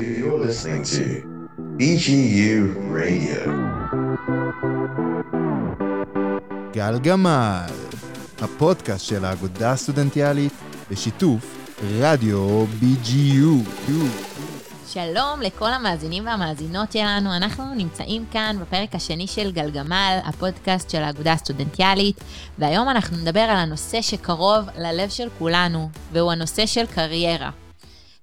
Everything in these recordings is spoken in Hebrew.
You're listening to BGU Radio. גלגמל, הפודקאסט של האגודה הסטודנטיאלית בשיתוף רדיו BGU. שלום לכל המאזינים והמאזינות שלנו, אנחנו נמצאים כאן בפרק השני של גלגמל, הפודקאסט של האגודה הסטודנטיאלית, והיום אנחנו נדבר על הנושא שקרוב ללב של כולנו, והוא הנושא של קריירה.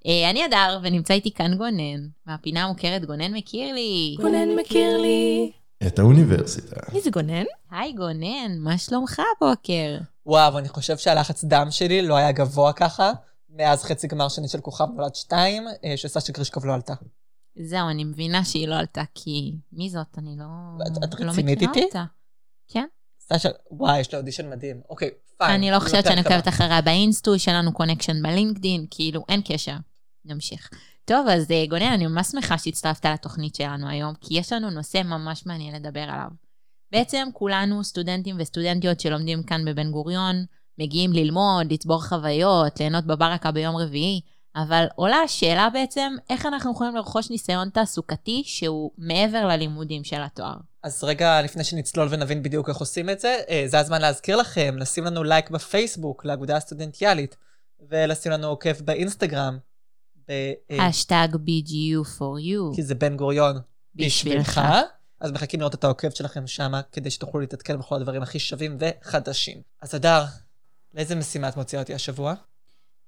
אה, אני אדר, ונמצא איתי כאן גונן, מהפינה המוכרת גונן מכיר לי. גונן מכיר לי. את האוניברסיטה. מי זה גונן? היי גונן, מה שלומך הבוקר? וואו, אני חושב שהלחץ דם שלי לא היה גבוה ככה, מאז חצי גמר שני של כוכב נולד 2, אה, שסשה גרישקוב לא עלתה. זהו, אני מבינה שהיא לא עלתה, כי מי זאת? אני לא, את- את לא רצינית מכירה איתי? אותה. כן. סשה, וואי, יש לה אודישן מדהים. אוקיי, Fine. אני לא חושבת שאני. עוקבת אחריה באינסטוש, יש לנו connection בלינקדין, כאילו, אין קשר. נמשיך. טוב, אז אה, גונן, אני ממש שמחה שהצטרפת לתוכנית שלנו היום, כי יש לנו נושא ממש מעניין לדבר עליו. בעצם כולנו סטודנטים וסטודנטיות שלומדים כאן בבן גוריון, מגיעים ללמוד, לצבור חוויות, ליהנות בברקה ביום רביעי, אבל עולה השאלה בעצם, איך אנחנו יכולים לרכוש ניסיון תעסוקתי שהוא מעבר ללימודים של התואר. אז רגע, לפני שנצלול ונבין בדיוק איך עושים את זה, אה, זה הזמן להזכיר לכם, לשים לנו לייק בפייסבוק לאגודה הסטודנטיאלית, ולשים לנו עוקב באינסטגרם, השטג BGU for you. כי זה בן גוריון בשבילך. אז מחכים לראות את העוקב שלכם שמה, כדי שתוכלו להתעדכן בכל הדברים הכי שווים וחדשים. אז אדר, לאיזה משימה את מוציאה אותי השבוע?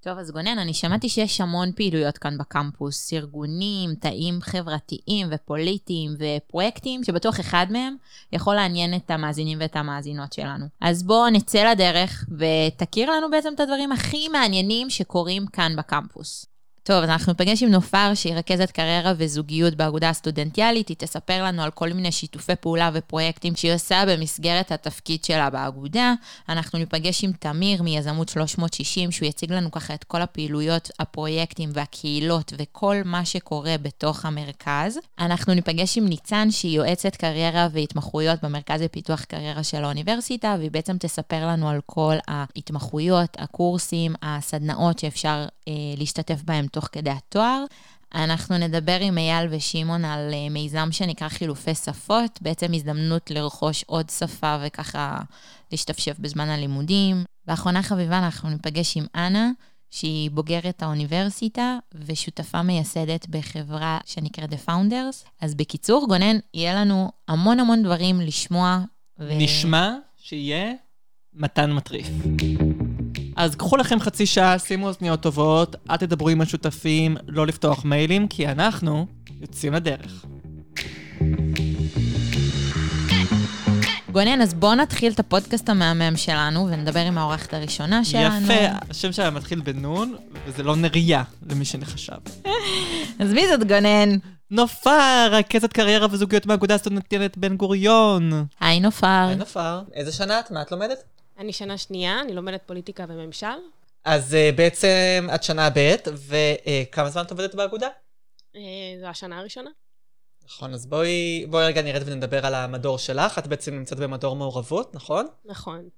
טוב, אז גונן, אני שמעתי שיש המון פעילויות כאן בקמפוס, ארגונים, תאים חברתיים ופוליטיים ופרויקטים, שבטוח אחד מהם יכול לעניין את המאזינים ואת המאזינות שלנו. אז בואו נצא לדרך ותכיר לנו בעצם את הדברים הכי מעניינים שקורים כאן בקמפוס. טוב, אז אנחנו ניפגש עם נופר, שהיא רכזת קריירה וזוגיות באגודה הסטודנטיאלית. היא תספר לנו על כל מיני שיתופי פעולה ופרויקטים שהיא עושה במסגרת התפקיד שלה באגודה. אנחנו ניפגש עם תמיר מיזמות 360, שהוא יציג לנו ככה את כל הפעילויות, הפרויקטים והקהילות וכל מה שקורה בתוך המרכז. אנחנו ניפגש עם ניצן, שהיא יועצת קריירה והתמחויות במרכז לפיתוח קריירה של האוניברסיטה, והיא בעצם תספר לנו על כל ההתמחויות, הקורסים, הסדנאות שאפשר אה, להשתתף בהם תוך כדי התואר. אנחנו נדבר עם אייל ושמעון על אה, מיזם שנקרא חילופי שפות, בעצם הזדמנות לרכוש עוד שפה וככה להשתפשף בזמן הלימודים. באחרונה חביבה אנחנו ניפגש עם אנה, שהיא בוגרת האוניברסיטה ושותפה מייסדת בחברה שנקראת The Founders. אז בקיצור, גונן, יהיה לנו המון המון דברים לשמוע. ו... נשמע שיהיה מתן מטריף. אז קחו לכם חצי שעה, שימו אוזניות טובות, אל תדברו עם השותפים, לא לפתוח מיילים, כי אנחנו יוצאים לדרך. גונן, אז בואו נתחיל את הפודקאסט המהמם שלנו ונדבר עם האורחת הראשונה שלנו. יפה, השם שלה מתחיל בנון, וזה לא נריה, למי שנחשב. אז מי זאת גונן? נופר, רכזת קריירה וזוגיות מהאגודה הסטודנטיאלית בן גוריון. היי נופר. היי נופר. איזה שנה את? מה את לומדת? אני שנה שנייה, אני לומדת פוליטיקה וממשל. אז uh, בעצם את שנה ב', וכמה זמן את עובדת באגודה? אה, זו השנה הראשונה. נכון, אז בואי, בואי רגע נרד ונדבר על המדור שלך. את בעצם נמצאת במדור מעורבות, נכון? נכון.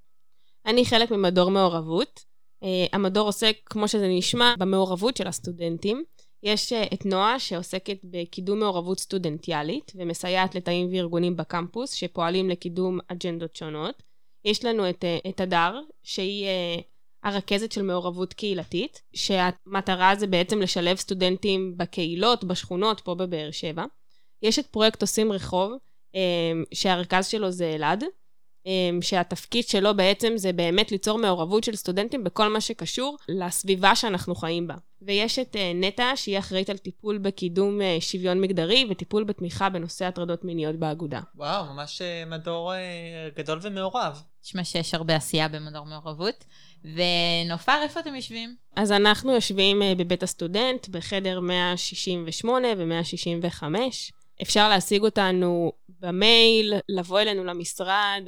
אני חלק ממדור מעורבות. אה, המדור עוסק, כמו שזה נשמע, במעורבות של הסטודנטים. יש אה, את נועה שעוסקת בקידום מעורבות סטודנטיאלית ומסייעת לתאים וארגונים בקמפוס שפועלים לקידום אג'נדות שונות. יש לנו את, אה, את הדר, שהיא אה, הרכזת של מעורבות קהילתית, שהמטרה זה בעצם לשלב סטודנטים בקהילות, בשכונות, פה בבאר שבע. יש את פרויקט עושים רחוב, אה, שהרכז שלו זה אלעד, שהתפקיד שלו בעצם זה באמת ליצור מעורבות של סטודנטים בכל מה שקשור לסביבה שאנחנו חיים בה. ויש את אה, נטע, שהיא אחראית על טיפול בקידום אה, שוויון מגדרי וטיפול בתמיכה בנושא הטרדות מיניות באגודה. וואו, ממש אה, מדור גדול ומעורב. נשמע שיש הרבה עשייה במדור מעורבות. ונופר, איפה אתם יושבים? אז אנחנו יושבים בבית הסטודנט, בחדר 168 ו-165. אפשר להשיג אותנו במייל, לבוא אלינו למשרד,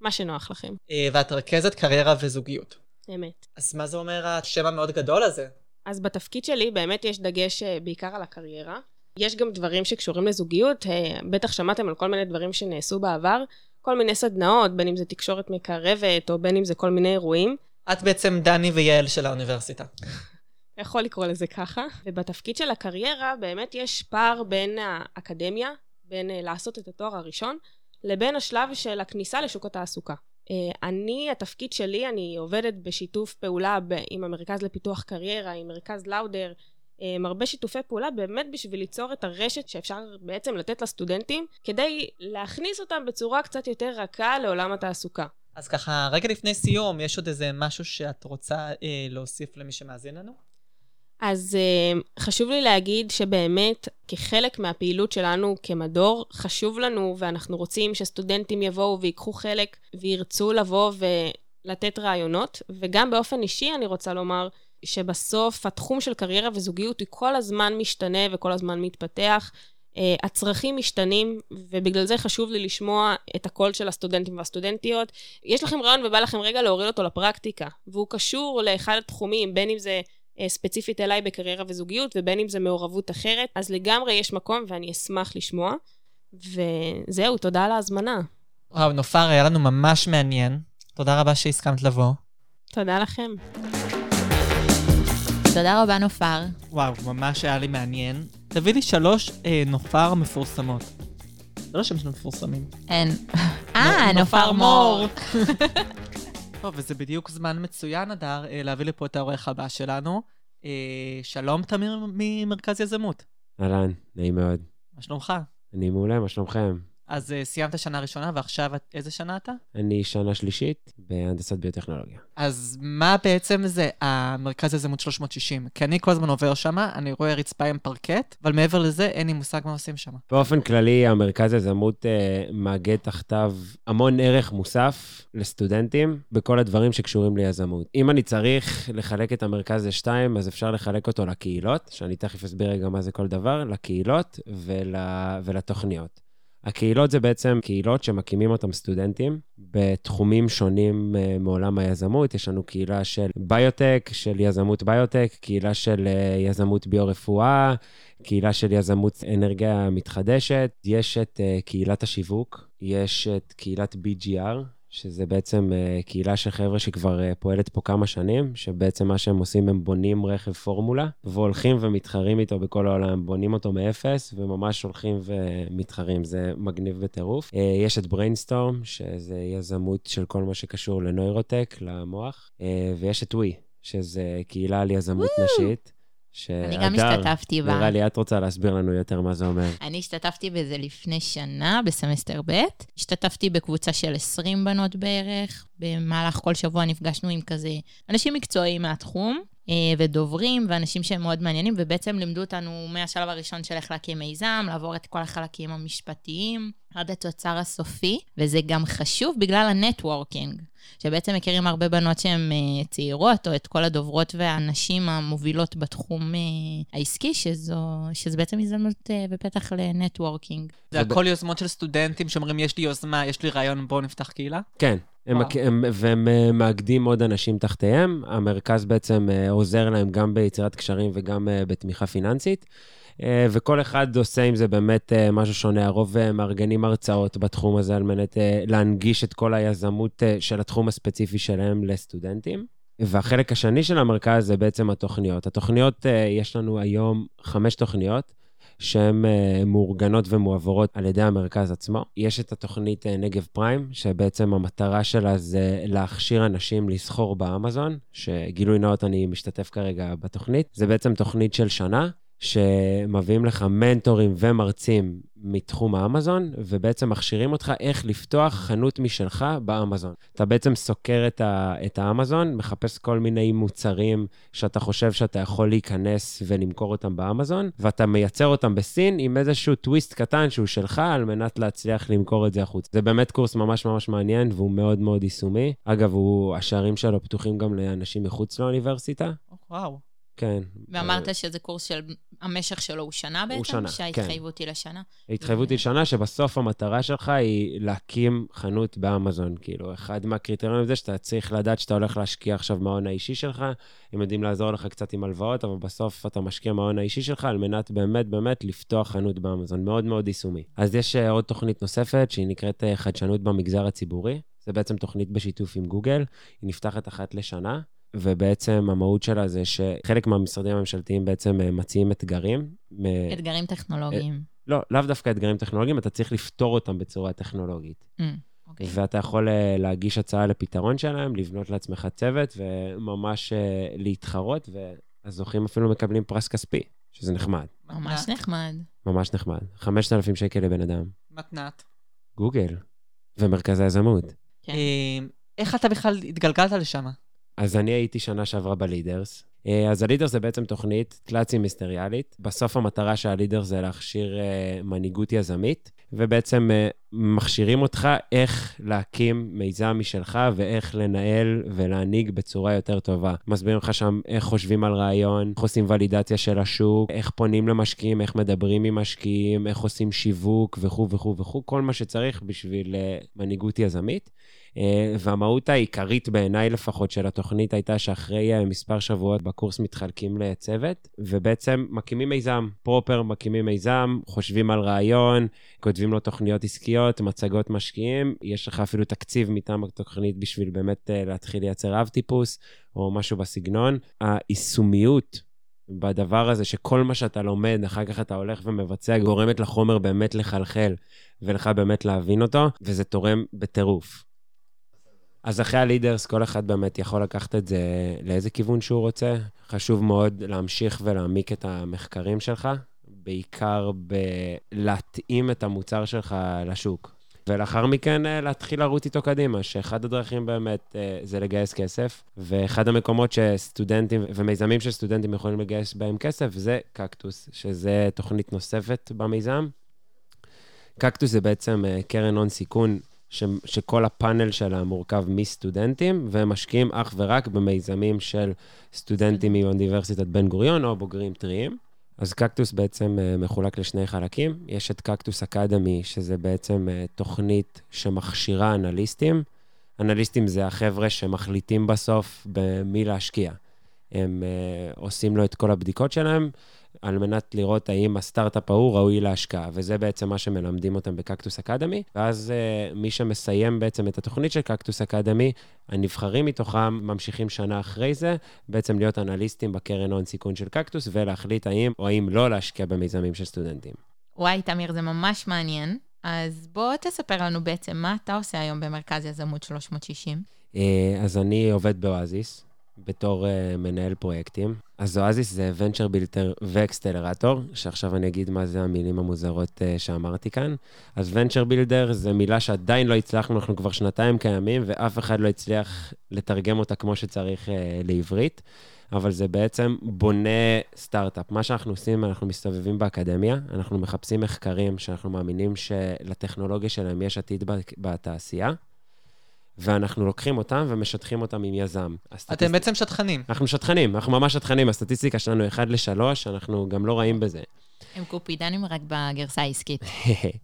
מה שנוח לכם. אה, ואת רכזת קריירה וזוגיות. אמת. אז מה זה אומר השם המאוד גדול הזה? אז בתפקיד שלי באמת יש דגש אה, בעיקר על הקריירה. יש גם דברים שקשורים לזוגיות, אה, בטח שמעתם על כל מיני דברים שנעשו בעבר, כל מיני סדנאות, בין אם זה תקשורת מקרבת או בין אם זה כל מיני אירועים. את בעצם דני ויעל של האוניברסיטה. יכול לקרוא לזה ככה. ובתפקיד של הקריירה באמת יש פער בין האקדמיה, בין לעשות את התואר הראשון, לבין השלב של הכניסה לשוק התעסוקה. אה, אני, התפקיד שלי, אני עובדת בשיתוף פעולה עם המרכז לפיתוח קריירה, עם מרכז לאודר, עם הרבה שיתופי פעולה באמת בשביל ליצור את הרשת שאפשר בעצם לתת לסטודנטים כדי להכניס אותם בצורה קצת יותר רכה לעולם התעסוקה. אז ככה, רגע לפני סיום, יש עוד איזה משהו שאת רוצה אה, להוסיף למי שמאזין לנו? אז אה, חשוב לי להגיד שבאמת, כחלק מהפעילות שלנו כמדור, חשוב לנו ואנחנו רוצים שסטודנטים יבואו ויקחו חלק וירצו לבוא ולתת רעיונות, וגם באופן אישי אני רוצה לומר שבסוף התחום של קריירה וזוגיות הוא כל הזמן משתנה וכל הזמן מתפתח. Uh, הצרכים משתנים, ובגלל זה חשוב לי לשמוע את הקול של הסטודנטים והסטודנטיות. יש לכם רעיון ובא לכם רגע להוריד אותו לפרקטיקה, והוא קשור לאחד התחומים, בין אם זה ספציפית אליי בקריירה וזוגיות, ובין אם זה מעורבות אחרת, אז לגמרי יש מקום ואני אשמח לשמוע. וזהו, תודה על ההזמנה. וואו, נופר, היה לנו ממש מעניין. תודה רבה שהסכמת לבוא. תודה לכם. תודה רבה, נופר. וואו, ממש היה לי מעניין. תביא לי שלוש אה, נופר מפורסמות. זה לא שם של מפורסמים. אין. אה, נופר מור. טוב, וזה בדיוק זמן מצוין, אדר, אה, להביא לפה את העורך הבא שלנו. אה, שלום, תמיר ממרכז יזמות. אהלן, נעים מאוד. מה שלומך? אני מעולה, מה שלומכם? אז uh, סיימת שנה ראשונה, ועכשיו איזה שנה אתה? אני שנה שלישית בהנדסת ביוטכנולוגיה. אז מה בעצם זה המרכז יזמות 360? כי אני כל הזמן עובר שם, אני רואה רצפה עם פרקט, אבל מעבר לזה אין לי מושג מה עושים שם. באופן כללי, המרכז יזמות uh, מאגד תחתיו המון ערך מוסף לסטודנטים בכל הדברים שקשורים ליזמות. אם אני צריך לחלק את המרכז לשתיים, אז אפשר לחלק אותו לקהילות, שאני תכף אסביר רגע מה זה כל דבר, לקהילות ול... ולתוכניות. הקהילות זה בעצם קהילות שמקימים אותם סטודנטים בתחומים שונים uh, מעולם היזמות. יש לנו קהילה של ביוטק, של יזמות ביוטק, קהילה של uh, יזמות ביו-רפואה, קהילה של יזמות אנרגיה מתחדשת. יש את uh, קהילת השיווק, יש את קהילת BGR, שזה בעצם uh, קהילה של חבר'ה שכבר uh, פועלת פה כמה שנים, שבעצם מה שהם עושים, הם בונים רכב פורמולה, והולכים ומתחרים איתו בכל העולם, בונים אותו מאפס, וממש הולכים ומתחרים, זה מגניב בטירוף. Uh, יש את Brainstorm, שזה יזמות של כל מה שקשור ל neurotech, למוח, ויש את ווי, שזה קהילה על יזמות נשית. אני גם השתתפתי בה. נראה לי את רוצה להסביר לנו יותר מה זה אומר. אני השתתפתי בזה לפני שנה, בסמסטר ב'. השתתפתי בקבוצה של 20 בנות בערך. במהלך כל שבוע נפגשנו עם כזה אנשים מקצועיים מהתחום, אה, ודוברים, ואנשים שהם מאוד מעניינים, ובעצם לימדו אותנו מהשלב הראשון של איך להקים מיזם, לעבור את כל החלקים המשפטיים, עד התוצר הסופי, וזה גם חשוב בגלל ה networking. שבעצם מכירים הרבה בנות שהן uh, צעירות, או את כל הדוברות והנשים המובילות בתחום uh, העסקי, שזו, שזה בעצם הזדמנות uh, ופתח לנטוורקינג. זה הכל יוזמות של סטודנטים שאומרים, יש לי יוזמה, יש לי רעיון, בואו נפתח קהילה? כן. הם, הם, והם מאגדים עוד אנשים תחתיהם. המרכז בעצם עוזר להם גם ביצירת קשרים וגם בתמיכה פיננסית. אה, וכל אחד עושה עם זה באמת אה, משהו שונה. הרוב אה, מארגנים הרצאות בתחום הזה על מנת להנגיש את כל היזמות של התחום הספציפי שלהם לסטודנטים. והחלק השני של המרכז זה בעצם התוכניות. התוכניות, יש לנו היום חמש תוכניות. שהן מאורגנות ומועברות על ידי המרכז עצמו. יש את התוכנית נגב פריים, שבעצם המטרה שלה זה להכשיר אנשים לסחור באמזון, שגילוי נאות, אני משתתף כרגע בתוכנית. זה בעצם תוכנית של שנה, שמביאים לך מנטורים ומרצים מתחום האמזון, ובעצם מכשירים אותך איך לפתוח חנות משלך באמזון. אתה בעצם סוקר את, ה, את האמזון, מחפש כל מיני מוצרים שאתה חושב שאתה יכול להיכנס ולמכור אותם באמזון, ואתה מייצר אותם בסין עם איזשהו טוויסט קטן שהוא שלך, על מנת להצליח למכור את זה החוצה. זה באמת קורס ממש ממש מעניין, והוא מאוד מאוד יישומי. אגב, הוא, השערים שלו פתוחים גם לאנשים מחוץ לאוניברסיטה. וואו. כן. ואמרת שזה קורס של, המשך שלו הוא שנה בעצם? הוא שנה, שההתחייבות כן. היא לשנה? ההתחייבות היא לשנה, שבסוף המטרה שלך היא להקים חנות באמזון. כאילו, אחד מהקריטריונים זה שאתה צריך לדעת שאתה הולך להשקיע עכשיו מההון האישי שלך, הם יודעים לעזור לך קצת עם הלוואות, אבל בסוף אתה משקיע מההון האישי שלך על מנת באמת באמת לפתוח חנות באמזון. מאוד מאוד יישומי. אז יש אה, עוד תוכנית נוספת, שהיא נקראת אה, חדשנות במגזר הציבורי. זה בעצם תוכנית בשיתוף עם גוגל, היא נפתחת אחת לשנה. ובעצם המהות שלה זה שחלק מהמשרדים הממשלתיים בעצם אה, מציעים אתגרים. מ- אתגרים טכנולוגיים. לא, לאו דווקא אתגרים טכנולוגיים, אתה צריך לפתור אותם בצורה טכנולוגית. Mm, אוקיי. ואתה יכול אה, להגיש הצעה לפתרון שלהם, לבנות לעצמך צוות וממש אה, להתחרות, והזוכים אפילו מקבלים פרס כספי, שזה נחמד, ממש. נחמד. ממש נחמד. 5,000 שקל לבן אדם. מתנת. גוגל ומרכז היזמות. כן. אה, איך אתה בכלל התגלגלת לשם? אז אני הייתי שנה שעברה בלידרס. אה, אז הלידרס זה בעצם תוכנית תלת סמסטריאלית. בסוף המטרה של הלידרס זה להכשיר אה, מנהיגות יזמית, ובעצם אה, מכשירים אותך איך להקים מיזם משלך ואיך לנהל ולהנהיג בצורה יותר טובה. מסבירים לך שם איך חושבים על רעיון, איך עושים ולידציה של השוק, איך פונים למשקיעים, איך מדברים עם משקיעים, איך עושים שיווק וכו' וכו' וכו', כל מה שצריך בשביל מנהיגות יזמית. אה, והמהות העיקרית בעיניי לפחות של התוכנית הייתה שאחרי אה, מספר שבועות בקורס מתחלקים לצוות, ובעצם מקימים מיזם, פרופר מקימים מיזם, חושבים על רעיון, כותבים לו תוכניות עסקיות, מצגות משקיעים, יש לך אפילו תקציב מטעם התוכנית בשביל באמת אה, להתחיל לייצר אב טיפוס, או משהו בסגנון. היישומיות בדבר הזה, שכל מה שאתה לומד, אחר כך אתה הולך ומבצע, גורמת לחומר באמת לחלחל, ולך באמת להבין אותו, וזה תורם בטירוף. אז אחרי הלידרס, כל אחד באמת יכול לקחת את זה לאיזה כיוון שהוא רוצה. חשוב מאוד להמשיך ולהעמיק את המחקרים שלך, בעיקר בלהתאים את המוצר שלך לשוק. ולאחר מכן אה, להתחיל לרוץ איתו קדימה, שאחד הדרכים באמת אה, זה לגייס כסף, ואחד המקומות שסטודנטים ומיזמים של סטודנטים יכולים לגייס בהם כסף זה קקטוס, שזה תוכנית נוספת במיזם. קקטוס זה בעצם אה, קרן הון סיכון ש, שכל הפאנל שלה מורכב מסטודנטים, והם משקיעים אך ורק במיזמים של סטודנטים מאוניברסיטת בן גוריון או בוגרים טריים. אז קקטוס בעצם אה, מחולק לשני חלקים. יש את קקטוס אקדמי, שזה בעצם אה, תוכנית שמכשירה אנליסטים. אנליסטים זה החבר'ה שמחליטים בסוף במי להשקיע. הם uh, עושים לו את כל הבדיקות שלהם, על מנת לראות האם הסטארט-אפ ההוא ראוי להשקעה, וזה בעצם מה שמלמדים אותם בקקטוס אקדמי. ואז uh, מי שמסיים בעצם את התוכנית של קקטוס אקדמי, הנבחרים מתוכם ממשיכים שנה אחרי זה, בעצם להיות אנליסטים בקרן הון סיכון של קקטוס, ולהחליט האם או האם לא להשקיע במיזמים של סטודנטים. וואי, תמיר, זה ממש מעניין. אז בוא תספר לנו בעצם מה אתה עושה היום במרכז יזמות 360. Uh, אז אני עובד באואזיס. בתור uh, מנהל פרויקטים. אז אואזיס זה venture builder ו accelerator, שעכשיו אני אגיד מה זה המילים המוזרות uh, שאמרתי כאן. אז venture builder זה מילה שעדיין לא הצלחנו, אנחנו כבר שנתיים קיימים, ואף אחד לא הצליח לתרגם אותה כמו שצריך uh, לעברית. אבל זה בעצם בונה סטארט-אפ. מה שאנחנו עושים, אנחנו מסתובבים באקדמיה, אנחנו מחפשים מחקרים שאנחנו מאמינים שלטכנולוגיה שלהם יש עתיד בתעשייה, ואנחנו לוקחים אותם ומשטחים אותם עם יזם. אתם בעצם שטחנים. אנחנו שטחנים, אנחנו ממש שטחנים. הסטטיסטיקה שלנו 1 ל-3, אנחנו גם לא רעים בזה. הם קופידנים רק בגרסה העסקית.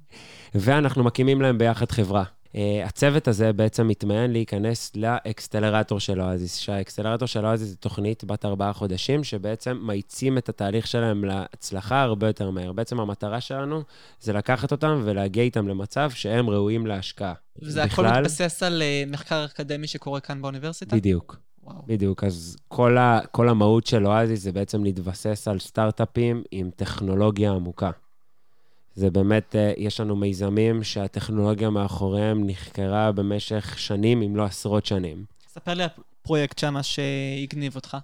ואנחנו מקימים להם ביחד חברה. Uh, הצוות הזה בעצם מתמיין להיכנס לאקסטלרטור של אואזיס, שהאקסטלרטור של אואזיס זו תוכנית בת ארבעה חודשים, שבעצם מאיצים את התהליך שלהם להצלחה הרבה יותר מהר. בעצם המטרה שלנו זה לקחת אותם ולהגיע איתם למצב שהם ראויים להשקעה. וזה הכל מתבסס על uh, מחקר אקדמי שקורה כאן באוניברסיטה? בדיוק. וואו. בדיוק, אז כל, ה, כל המהות של אואזיס זה בעצם להתבסס על סטארט-אפים עם טכנולוגיה עמוקה. זה באמת, אה, יש לנו מיזמים שהטכנולוגיה מאחוריהם נחקרה במשך שנים, אם לא עשרות שנים. ספר לי על פרויקט שמה שהגניב אותך.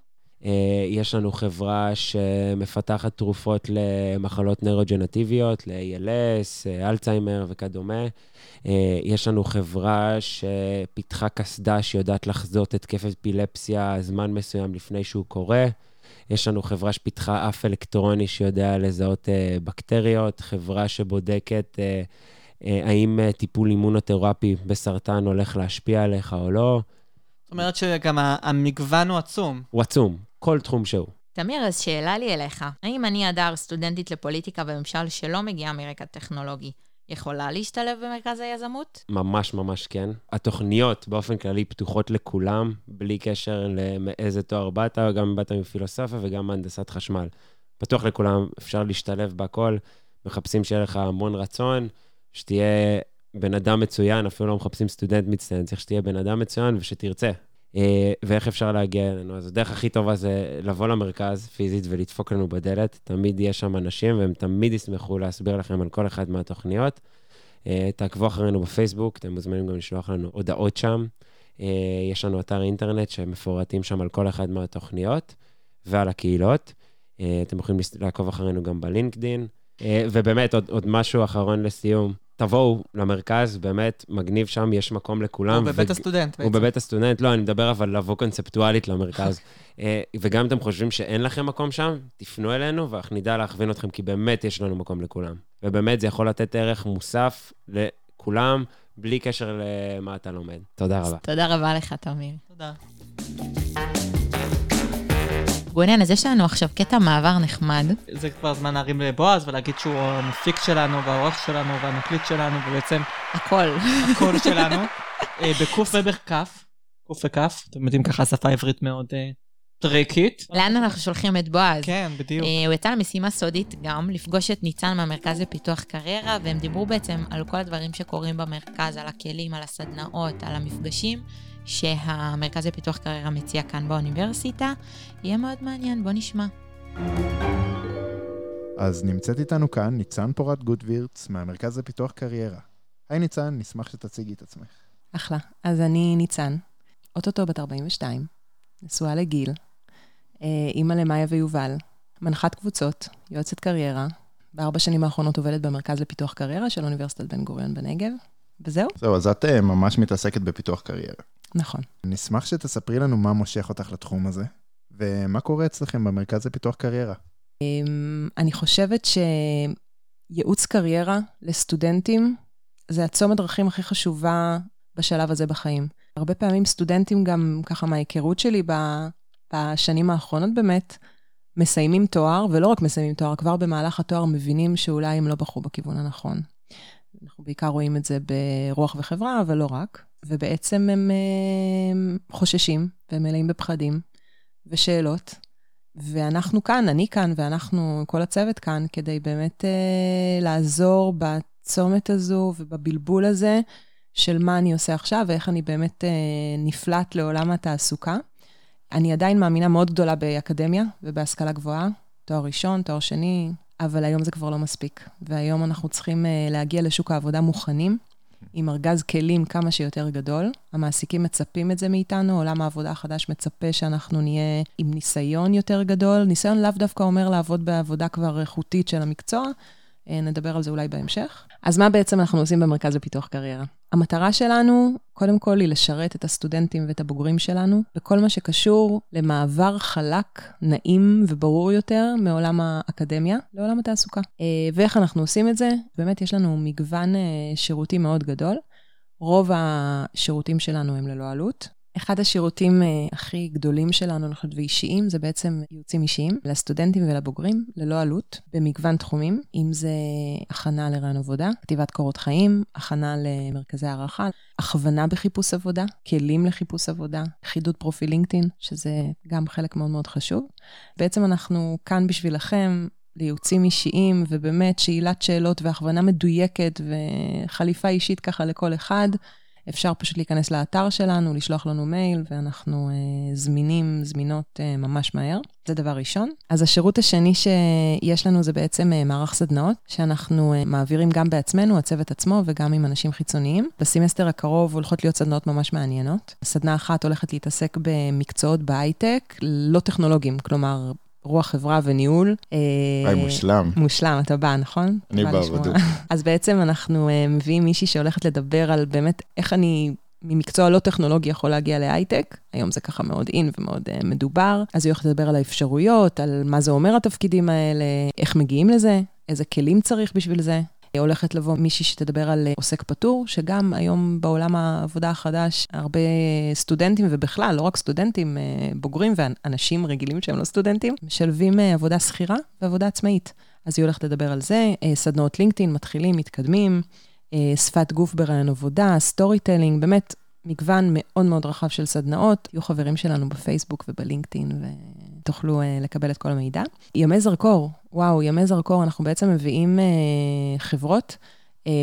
אה, יש לנו חברה שמפתחת תרופות למחלות נוירוג'נטיביות, ל-ALS, אה, אלצהיימר וכדומה. יש לנו חברה שפיתחה קסדה שיודעת לחזות התקף אפילפסיה זמן מסוים לפני שהוא קורה. יש לנו חברה שפיתחה אף אלקטרוני שיודע לזהות uh, בקטריות, חברה שבודקת uh, uh, האם uh, טיפול אימונותרפי בסרטן הולך להשפיע עליך או לא. זאת אומרת שגם המגוון הוא עצום. הוא עצום, כל תחום שהוא. תמיר, אז שאלה לי אליך. האם אני הדר, סטודנטית לפוליטיקה וממשל שלא מגיעה מרקע טכנולוגי, יכולה להשתלב במרכז היזמות? ממש ממש כן. התוכניות באופן כללי פתוחות לכולם, בלי קשר לאיזה תואר באת, גם באת מפילוסופיה וגם מהנדסת חשמל. פתוח לכולם, אפשר להשתלב בהכל. מחפשים שיהיה לך המון רצון, שתהיה בן אדם מצוין, אפילו לא מחפשים סטודנט מצטיין, צריך שתהיה בן אדם מצוין ושתרצה. אה, ואיך אפשר להגיע אלינו. אז הדרך הכי טובה זה לבוא למרכז פיזית ולדפוק לנו בדלת. תמיד יש שם אנשים, והם תמיד ישמחו להסביר לכם על כל אחת מהתוכניות. אה, תעקבו אחרינו בפייסבוק, אתם מוזמנים גם לשלוח לנו הודעות שם. אה, יש לנו אתר אינטרנט שמפורטים שם על כל אחת מהתוכניות ועל הקהילות. אתם יכולים לעקוב אחרינו גם בלינקדין. ובאמת, עוד, עוד משהו אחרון לסיום. תבואו למרכז, באמת, מגניב שם, יש מקום לכולם. הוא בבית ו- הסטודנט הוא בעצם. בבית הסטודנט, לא, אני מדבר אבל לבוא קונספטואלית למרכז. אה, וגם אם אתם חושבים שאין לכם מקום שם, תפנו אלינו ואנחנו נדע להכווין אתכם, כי באמת יש לנו מקום לכולם. ובאמת זה יכול לתת ערך מוסף לכולם, בלי קשר למה אתה לומד. תודה רבה. תודה רבה לך, תמיר. תודה. גונן, אז יש לנו עכשיו קטע מעבר נחמד. זה כבר זמן להרים לבועז ולהגיד שהוא המפיק שלנו והעורך שלנו והמקליט שלנו, ובעצם הכל. הקול שלנו, אה, בקוף ובכף, קוף וכף, אתם יודעים ככה שפה עברית מאוד אה, טריקית. לאן אנחנו שולחים את בועז? כן, בדיוק. אה, הוא יצא למשימה סודית גם, לפגוש את ניצן מהמרכז לפיתוח קריירה, והם דיברו בעצם על כל הדברים שקורים במרכז, על הכלים, על הסדנאות, על המפגשים שהמרכז לפיתוח קריירה מציע כאן באוניברסיטה. יהיה מאוד מעניין, בוא נשמע. אז נמצאת איתנו כאן ניצן פורת גוטווירץ מהמרכז לפיתוח קריירה. היי ניצן, נשמח שתציגי את עצמך. אחלה. אז אני ניצן, אוטוטו בת 42, נשואה לגיל, אה, אימא למאיה ויובל, מנחת קבוצות, יועצת קריירה. בארבע שנים האחרונות עובדת במרכז לפיתוח קריירה של אוניברסיטת בן גוריון בנגב, וזהו, זהו, אז את אה, ממש מתעסקת בפיתוח קריירה. נכון. נשמח שתספרי לנו מה מושך אותך לתחום הזה, ומה קורה אצלכם במרכז לפיתוח קריירה. אמ, אני חושבת שייעוץ קריירה לסטודנטים זה הצומת דרכים הכי חשובה בשלב הזה בחיים. הרבה פעמים סטודנטים גם, ככה מההיכרות שלי בשנים האחרונות באמת, מסיימים תואר, ולא רק מסיימים תואר, כבר במהלך התואר מבינים שאולי הם לא בחרו בכיוון הנכון. אנחנו בעיקר רואים את זה ברוח וחברה, אבל לא רק. ובעצם הם אה, חוששים, והם מלאים בפחדים ושאלות. ואנחנו כאן, אני כאן, ואנחנו, כל הצוות כאן, כדי באמת אה, לעזור בצומת הזו ובבלבול הזה של מה אני עושה עכשיו ואיך אני באמת אה, נפלט לעולם התעסוקה. אני עדיין מאמינה מאוד גדולה באקדמיה ובהשכלה גבוהה, תואר ראשון, תואר שני, אבל היום זה כבר לא מספיק. והיום אנחנו צריכים אה, להגיע לשוק העבודה מוכנים, עם ארגז כלים כמה שיותר גדול. המעסיקים מצפים את זה מאיתנו, עולם העבודה החדש מצפה שאנחנו נהיה עם ניסיון יותר גדול. ניסיון לאו דווקא אומר לעבוד בעבודה כבר איכותית של המקצוע, אה, נדבר על זה אולי בהמשך. אז מה בעצם אנחנו עושים במרכז לפיתוח קריירה? המטרה שלנו, קודם כל, היא לשרת את הסטודנטים ואת הבוגרים שלנו בכל מה שקשור למעבר חלק, נעים וברור יותר מעולם האקדמיה לעולם התעסוקה. אה, ואיך אנחנו עושים את זה? באמת, יש לנו מגוון אה, שירותים מאוד גדול. רוב השירותים שלנו הם ללא עלות. אחד השירותים אה, הכי גדולים שלנו, חושבת, ואישיים, זה בעצם ייעוצים אישיים לסטודנטים ולבוגרים, ללא עלות, במגוון תחומים, אם זה הכנה לרעיון עבודה, כתיבת קורות חיים, הכנה למרכזי הערכה, הכוונה בחיפוש עבודה, כלים לחיפוש עבודה, חידוד פרופיל לינקדאין, שזה גם חלק מאוד מאוד חשוב. בעצם אנחנו כאן בשבילכם, לייעוצים אישיים, ובאמת שאלת שאלות והכוונה מדויקת וחליפה אישית ככה לכל אחד. אפשר פשוט להיכנס לאתר שלנו, לשלוח לנו מייל, ואנחנו אה, זמינים, זמינות אה, ממש מהר. זה דבר ראשון. אז השירות השני שיש לנו זה בעצם אה, מערך סדנאות, שאנחנו אה, מעבירים גם בעצמנו, הצוות עצמו, וגם עם אנשים חיצוניים. בסמסטר הקרוב הולכות להיות סדנאות ממש מעניינות. סדנה אחת הולכת להתעסק במקצועות בהייטק, לא טכנולוגיים, כלומר, רוח חברה וניהול. אה, היי, מושלם. מושלם, אתה בא, נכון? אני בא. בדיוק. אז בעצם אנחנו uh, מביאים מישהי שהולכת לדבר על באמת איך אני ממקצוע לא טכנולוגי יכול להגיע להייטק. היום זה ככה מאוד אין ומאוד uh, מדובר. אז היא הולכת לדבר על האפשרויות, על מה זה אומר התפקידים האלה, איך מגיעים לזה, איזה כלים צריך בשביל זה. הולכת לבוא מישהי שתדבר על אה, עוסק פטור, שגם היום בעולם העבודה החדש, הרבה סטודנטים, ובכלל, לא רק סטודנטים, אה, בוגרים ואנשים רגילים שהם לא סטודנטים, משלבים אה, עבודה שכירה ועבודה עצמאית. אז היא הולכת לדבר על זה, סדנאות לינקדאין, מתחילים, מתקדמים, שפת גוף בריאיון עבודה, storytelling, באמת מגוון מאוד מאוד רחב של סדנאות. יהיו חברים שלנו בפייסבוק ובלינקדאין, ותוכלו אה, לקבל את כל המידע. ימי זרקור, וואו, ימי זרקור, אנחנו בעצם מביאים אה, חברות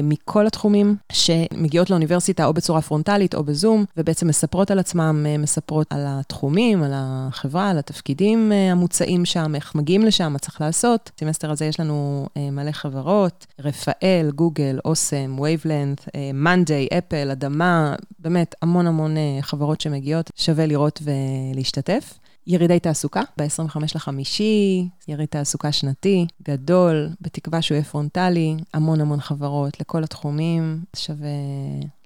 מכל התחומים שמגיעות לאוניברסיטה או בצורה פרונטלית או בזום, ובעצם מספרות על עצמם, אה, מספרות על התחומים, על החברה, על התפקידים אה, המוצעים שם, איך מגיעים לשם, מה צריך לעשות. בסמסטר הזה יש לנו מלא חברות, רפאל, גוגל, אוסם, וייבלנד, Monday, Apple, אדמה, באמת המון המון חברות שמגיעות, שווה לראות ולהשתתף. ירידי תעסוקה, ב-25 לחמישי, יריד תעסוקה שנתי, גדול, בתקווה שהוא יהיה פרונטלי, המון המון חברות לכל התחומים, שווה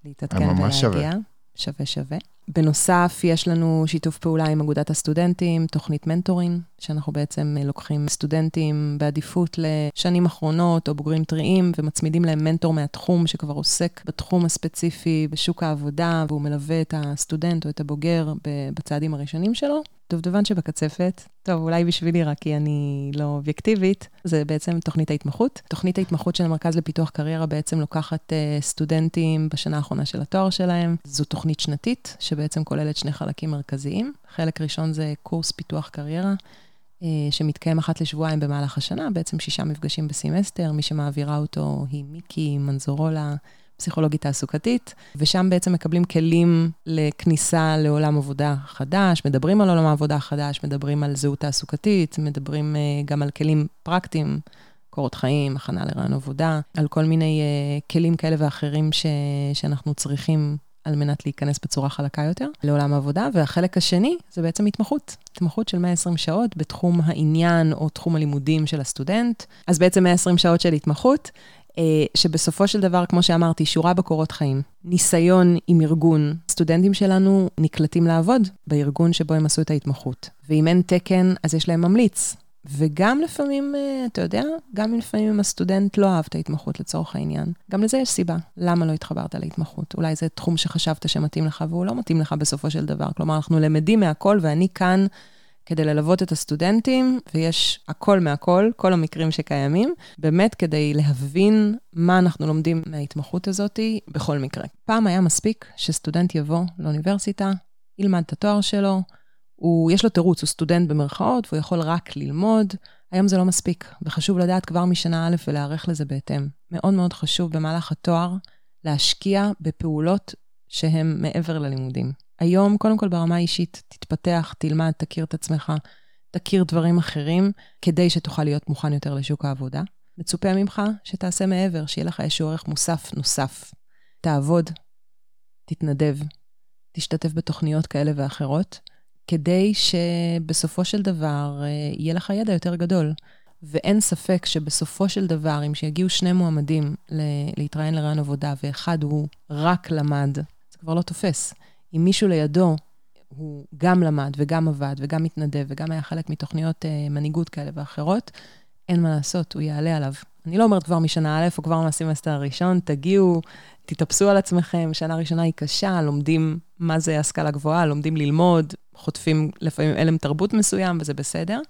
להתעדכן ולהגיע. שווה. שווה שווה. בנוסף, יש לנו שיתוף פעולה עם אגודת הסטודנטים, תוכנית mentoring, שאנחנו בעצם לוקחים סטודנטים בעדיפות לשנים אחרונות או בוגרים טריים, ומצמידים להם מנטור מהתחום שכבר עוסק בתחום הספציפי בשוק העבודה, והוא מלווה את הסטודנט או את הבוגר בצעדים הראשונים שלו. דובדבן שבקצפת, טוב, אולי בשבילי רק כי אני לא אובייקטיבית, זה בעצם תוכנית ההתמחות. תוכנית ההתמחות של המרכז לפיתוח קריירה בעצם לוקחת uh, סטודנטים בשנה האחרונה של התואר שלהם. זו תוכנית שנתית, שבעצם כוללת שני חלקים מרכזיים. חלק ראשון זה קורס פיתוח קריירה. uh, שמתקיים אחת לשבועיים במהלך השנה, בעצם שישה מפגשים בסמסטר, מי שמעבירה אותו היא מיקי מנזורולה, פסיכולוגית תעסוקתית, ושם בעצם מקבלים כלים לכניסה לעולם עבודה חדש, מדברים על עולם העבודה החדש, מדברים על זהות תעסוקתית, מדברים uh, גם על כלים פרקטיים, קורות חיים, הכנה לריאיון עבודה, על כל מיני uh, כלים כאלה ואחרים ש, שאנחנו צריכים על מנת להיכנס בצורה חלקה יותר לעולם העבודה, והחלק השני זה בעצם התמחות, התמחות של 120 שעות בתחום העניין או תחום הלימודים של הסטודנט. אז בעצם 120 שעות של התמחות, שבסופו של דבר, כמו שאמרתי, שורה בקורות חיים, ניסיון עם ארגון. סטודנטים שלנו נקלטים לעבוד בארגון שבו הם עשו את ההתמחות. ואם אין תקן, אז יש להם ממליץ. וגם לפעמים, אה, אתה יודע, גם לפעמים אם הסטודנט לא אהב את ההתמחות לצורך העניין, גם לזה יש סיבה. למה לא התחברת להתמחות? אולי זה תחום שחשבת שמתאים לך והוא לא מתאים לך בסופו של דבר. כלומר, אנחנו למדים מהכל ואני כאן כדי ללוות את הסטודנטים, ויש הכל מהכל, כל המקרים שקיימים, באמת כדי להבין מה אנחנו לומדים מההתמחות הזאת בכל מקרה. פעם היה מספיק שסטודנט יבוא לאוניברסיטה, ילמד את התואר שלו, הוא, יש לו תירוץ, הוא סטודנט במרכאות, והוא יכול רק ללמוד. היום זה לא מספיק, וחשוב לדעת כבר משנה א' ולהיערך לזה בהתאם. מאוד מאוד חשוב במהלך התואר להשקיע בפעולות שהן מעבר ללימודים. היום, קודם כל ברמה האישית, תתפתח, תלמד, תכיר את עצמך, תכיר דברים אחרים, כדי שתוכל להיות מוכן יותר לשוק העבודה. מצופה ממך שתעשה מעבר, שיהיה לך איזשהו ערך מוסף נוסף. תעבוד, תתנדב, תשתתף בתוכניות כאלה ואחרות, כדי שבסופו של דבר אה, יהיה לך ידע יותר גדול. ואין ספק שבסופו של דבר, אם שיגיעו שני מועמדים להתראיין לרעיון עבודה, ואחד הוא רק למד, זה כבר לא תופס. אם מישהו לידו הוא גם למד וגם עבד וגם מתנדב וגם היה חלק מתוכניות אה, מנהיגות כאלה ואחרות, אין מה לעשות, הוא יעלה עליו. אני לא אומרת כבר משנה א' או כבר מהסמסטר הראשון, תגיעו, תתאפסו על עצמכם, שנה ראשונה היא קשה, לומדים מה זה השכלה גבוהה, לומדים ללמוד, חוטפים לפעמים הלם תרבות מסוים, וזה בסדר,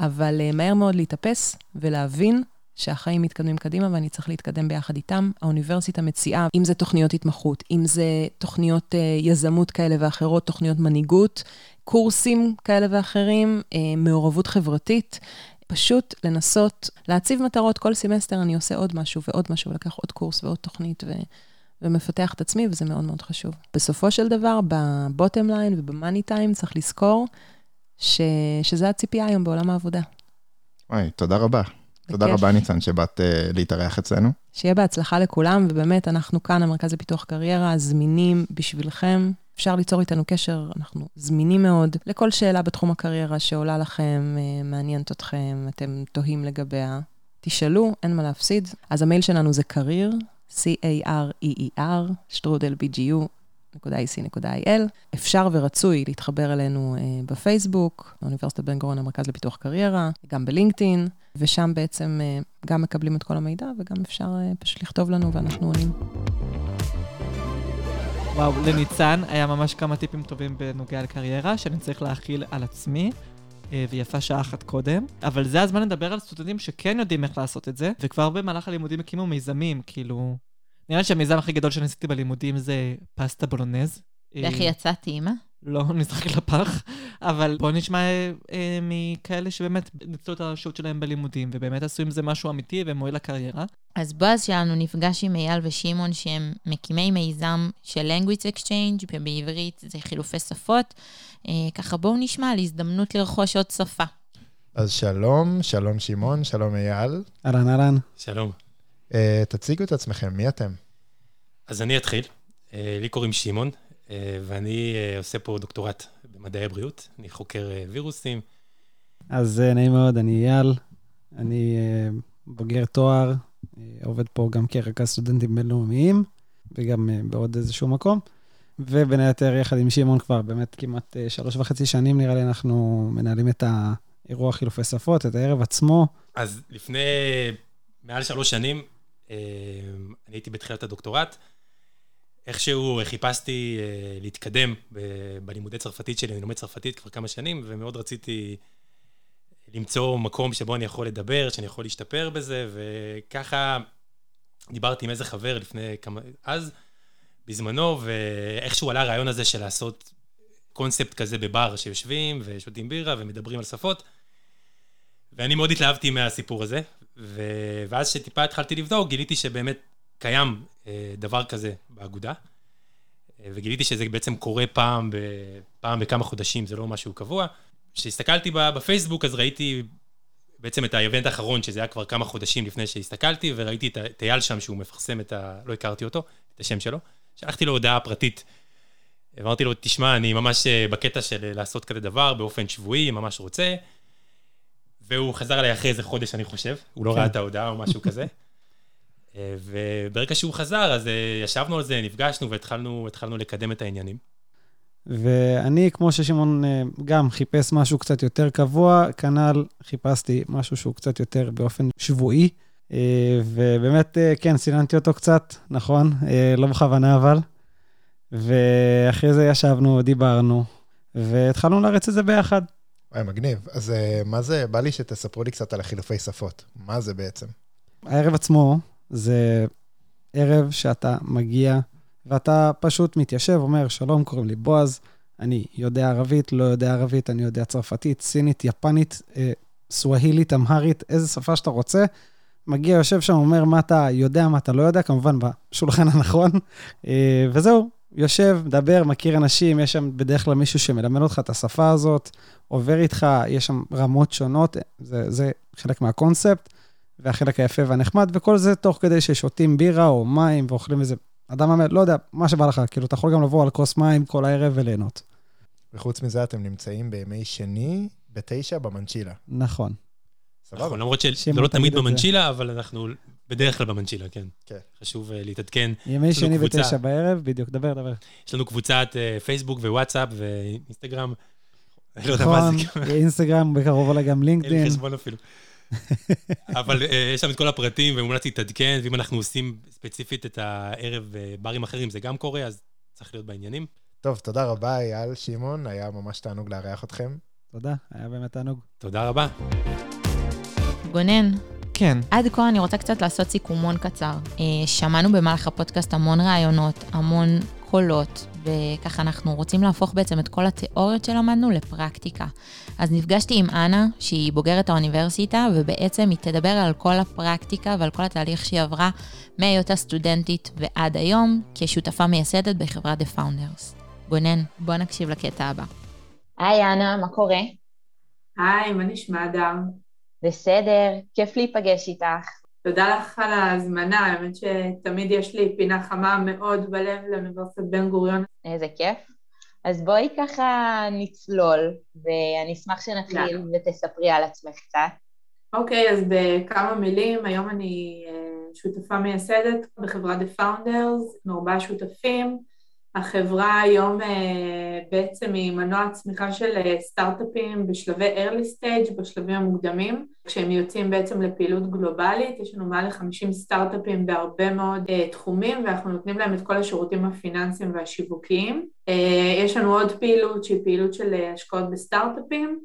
אבל uh, מהר מאוד להתאפס ולהבין שהחיים מתקדמים קדימה ואני צריך להתקדם ביחד איתם. האוניברסיטה מציעה, אם זה תוכניות התמחות, אם זה תוכניות uh, יזמות כאלה ואחרות, תוכניות מנהיגות, קורסים כאלה ואחרים, uh, מעורבות חברתית. פשוט לנסות להציב מטרות. כל סמסטר אני עושה עוד משהו ועוד משהו, ולקח עוד קורס ועוד תוכנית ו... ומפתח את עצמי, וזה מאוד מאוד חשוב. בסופו של דבר, ב bottom line וב money time צריך לזכור ש... שזה הציפייה היום בעולם העבודה. וואי, תודה רבה. תודה רבה, ניצן, שבאת uh, להתארח אצלנו. שיהיה בהצלחה לכולם, ובאמת, אנחנו כאן, המרכז לפיתוח קריירה, זמינים בשבילכם. אפשר ליצור איתנו קשר, אנחנו זמינים מאוד לכל שאלה בתחום הקריירה שעולה לכם, uh, מעניינת אתכם, אתם תוהים לגביה. תשאלו, אין מה להפסיד. אז המייל שלנו זה קרייר, C-A-R-E-E-R, שטרודל BGU, www.ic.il. אפשר ורצוי להתחבר אלינו uh, בפייסבוק, אוניברסיטת בן גורן, המרכז לפיתוח קריירה, גם בלינקדאין, ושם בעצם uh, גם מקבלים את כל המידע וגם אפשר uh, פשוט לכתוב לנו ואנחנו עונים. וואו, לניצן היה ממש כמה טיפים טובים בנוגע לקריירה, שאני צריך להכיל על עצמי. ויפה שעה אחת קודם, אבל זה הזמן לדבר על סטודנטים שכן יודעים איך לעשות את זה, וכבר במהלך הלימודים הקימו מיזמים, כאילו, נראה לי שהמיזם הכי גדול שניסיתי בלימודים זה פסטה בולונז. ואיך יצאתי, אימא? לא נזרק לפח, אבל בואו נשמע אה, אה, מכאלה שבאמת ניצלו את הרשות שלהם בלימודים, ובאמת עשו עם זה משהו אמיתי ומועיל לקריירה. אז בועז שלנו נפגש עם אייל ושמעון, שהם מקימי מיזם של Language Exchange, ובעברית זה חילופי שפות. אה, ככה בואו נשמע על הזדמנות לרכוש עוד שפה. אז שלום, שלום שמעון, שלום אייל. אהלן, אהלן. שלום. Uh, תציגו את עצמכם, מי אתם? אז אני אתחיל. Uh, לי קוראים שמעון, uh, ואני uh, עושה פה דוקטורט במדעי הבריאות. אני חוקר uh, וירוסים. אז uh, נעים מאוד, אני אייל. אני uh, בוגר תואר, uh, עובד פה גם כרכז סטודנטים בינלאומיים, וגם uh, בעוד איזשהו מקום. ובין היתר, יחד עם שמעון כבר באמת כמעט uh, שלוש וחצי שנים, נראה לי, אנחנו מנהלים את האירוע חילופי שפות, את הערב עצמו. אז לפני מעל שלוש שנים, אני הייתי בתחילת הדוקטורט. איכשהו חיפשתי להתקדם בלימודי צרפתית שלי, אני לומד צרפתית כבר כמה שנים, ומאוד רציתי למצוא מקום שבו אני יכול לדבר, שאני יכול להשתפר בזה, וככה דיברתי עם איזה חבר לפני כמה... אז, בזמנו, ואיכשהו עלה הרעיון הזה של לעשות קונספט כזה בבר שיושבים ושותים בירה ומדברים על שפות. ואני מאוד התלהבתי מהסיפור הזה, ו... ואז שטיפה התחלתי לבדוק, גיליתי שבאמת קיים אה, דבר כזה באגודה, אה, וגיליתי שזה בעצם קורה פעם, ב... פעם בכמה חודשים, זה לא משהו קבוע. כשהסתכלתי בפייסבוק, אז ראיתי בעצם את האבנט האחרון, שזה היה כבר כמה חודשים לפני שהסתכלתי, וראיתי את אייל שם שהוא מפרסם את ה... לא הכרתי אותו, את השם שלו. שלחתי לו הודעה פרטית. אמרתי לו, תשמע, אני ממש אה, בקטע של לעשות כזה דבר באופן שבועי, ממש רוצה. והוא חזר אליי אחרי איזה חודש, אני חושב. הוא לא כן. ראה את ההודעה או משהו כזה. אה, וברגע שהוא חזר, אז אה, ישבנו על זה, נפגשנו והתחלנו לקדם את העניינים. ואני, כמו ששמעון אה, גם חיפש משהו קצת יותר קבוע, כנ"ל חיפשתי משהו שהוא קצת יותר באופן שבועי. ובאמת, כן, סיננתי אותו קצת, נכון? לא בכוונה אבל. ואחרי זה ישבנו, דיברנו, והתחלנו להריץ את זה ביחד. וואי, מגניב. אז uh, מה זה, בא לי שתספרו לי קצת על החילופי שפות. מה זה בעצם? הערב עצמו זה ערב שאתה מגיע ואתה פשוט מתיישב, אומר, שלום, קוראים לי בועז, אני יודע ערבית, לא יודע ערבית, אני יודע צרפתית, סינית, יפנית, אה, סווהילית, אמהרית, איזה שפה שאתה רוצה. מגיע, יושב שם, אומר מה אתה יודע, מה אתה לא יודע, כמובן בשולחן הנכון, אה, וזהו, יושב, מדבר, מכיר אנשים, יש שם בדרך כלל מישהו שמלמד אותך את השפה הזאת, עובר איתך, יש שם רמות שונות, זה, זה חלק מהקונספט, והחלק היפה והנחמד, וכל זה תוך כדי ששותים בירה או מים ואוכלים איזה אדם באמת, לא יודע, מה שבא לך, כאילו, אתה יכול גם לבוא על כוס מים כל הערב וליהנות. וחוץ מזה, אתם נמצאים בימי שני, בתשע, במנצ'ילה. נכון. סבבה. נכון, למרות שזה לא תמיד במנצ'ילה, אבל אנחנו בדרך כלל במנצ'ילה, כן. כן. חשוב uh, להתעדכן. ימי שני בתשע בערב, בדיוק, דבר, דבר. יש לנו קבוצת uh, פייסבוק ווואטסאפ ואינסטגרם. לא יודע מה זה. נכון, אינסטגרם, בקרוב אולי גם לינקדאין. אין לי חשבון אפילו. אבל uh, יש שם את כל הפרטים, ומומלץ להתעדכן, ואם אנחנו עושים ספציפית את הערב בברים אחרים, זה גם קורה, אז צריך להיות בעניינים. טוב, תודה רבה, אייל, שמעון, היה ממש תענוג לארח אתכם. תודה, היה באמת תענוג. תודה רבה. גונן, כן. עד כה אני רוצה קצת לעשות סיכומון קצר. שמענו במהלך הפודקאסט המון רעיונות, המון קולות, וככה אנחנו רוצים להפוך בעצם את כל התיאוריות שלמדנו לפרקטיקה. אז נפגשתי עם אנה, שהיא בוגרת האוניברסיטה, ובעצם היא תדבר על כל הפרקטיקה ועל כל התהליך שהיא עברה מהיותה סטודנטית ועד היום, כשותפה מייסדת בחברת The Founders. גונן, בוא נקשיב לקטע הבא. היי אנה, מה קורה? היי, מה נשמע דם? בסדר, כיף להיפגש איתך. תודה לך על ההזמנה, האמת שתמיד יש לי פינה חמה מאוד בלב לאוניברסיטת בן גוריון. איזה כיף. אז בואי ככה נצלול, ואני אשמח שנתחיל ותספרי על עצמך קצת. אוקיי, אז בכמה מילים, היום אני שותפה מייסדת בחברת The Founders, עם ארבעה שותפים. החברה היום בעצם היא מנוע צמיחה של סטארט-אפים בשלבי early stage, בשלבים המוקדמים, כשהם יוצאים בעצם לפעילות גלובלית, יש לנו מעל ל-50 סטארט-אפים בהרבה מאוד תחומים, ואנחנו נותנים להם את כל השירותים הפיננסיים והשיווקיים. יש לנו עוד פעילות שהיא פעילות של השקעות בסטארט-אפים,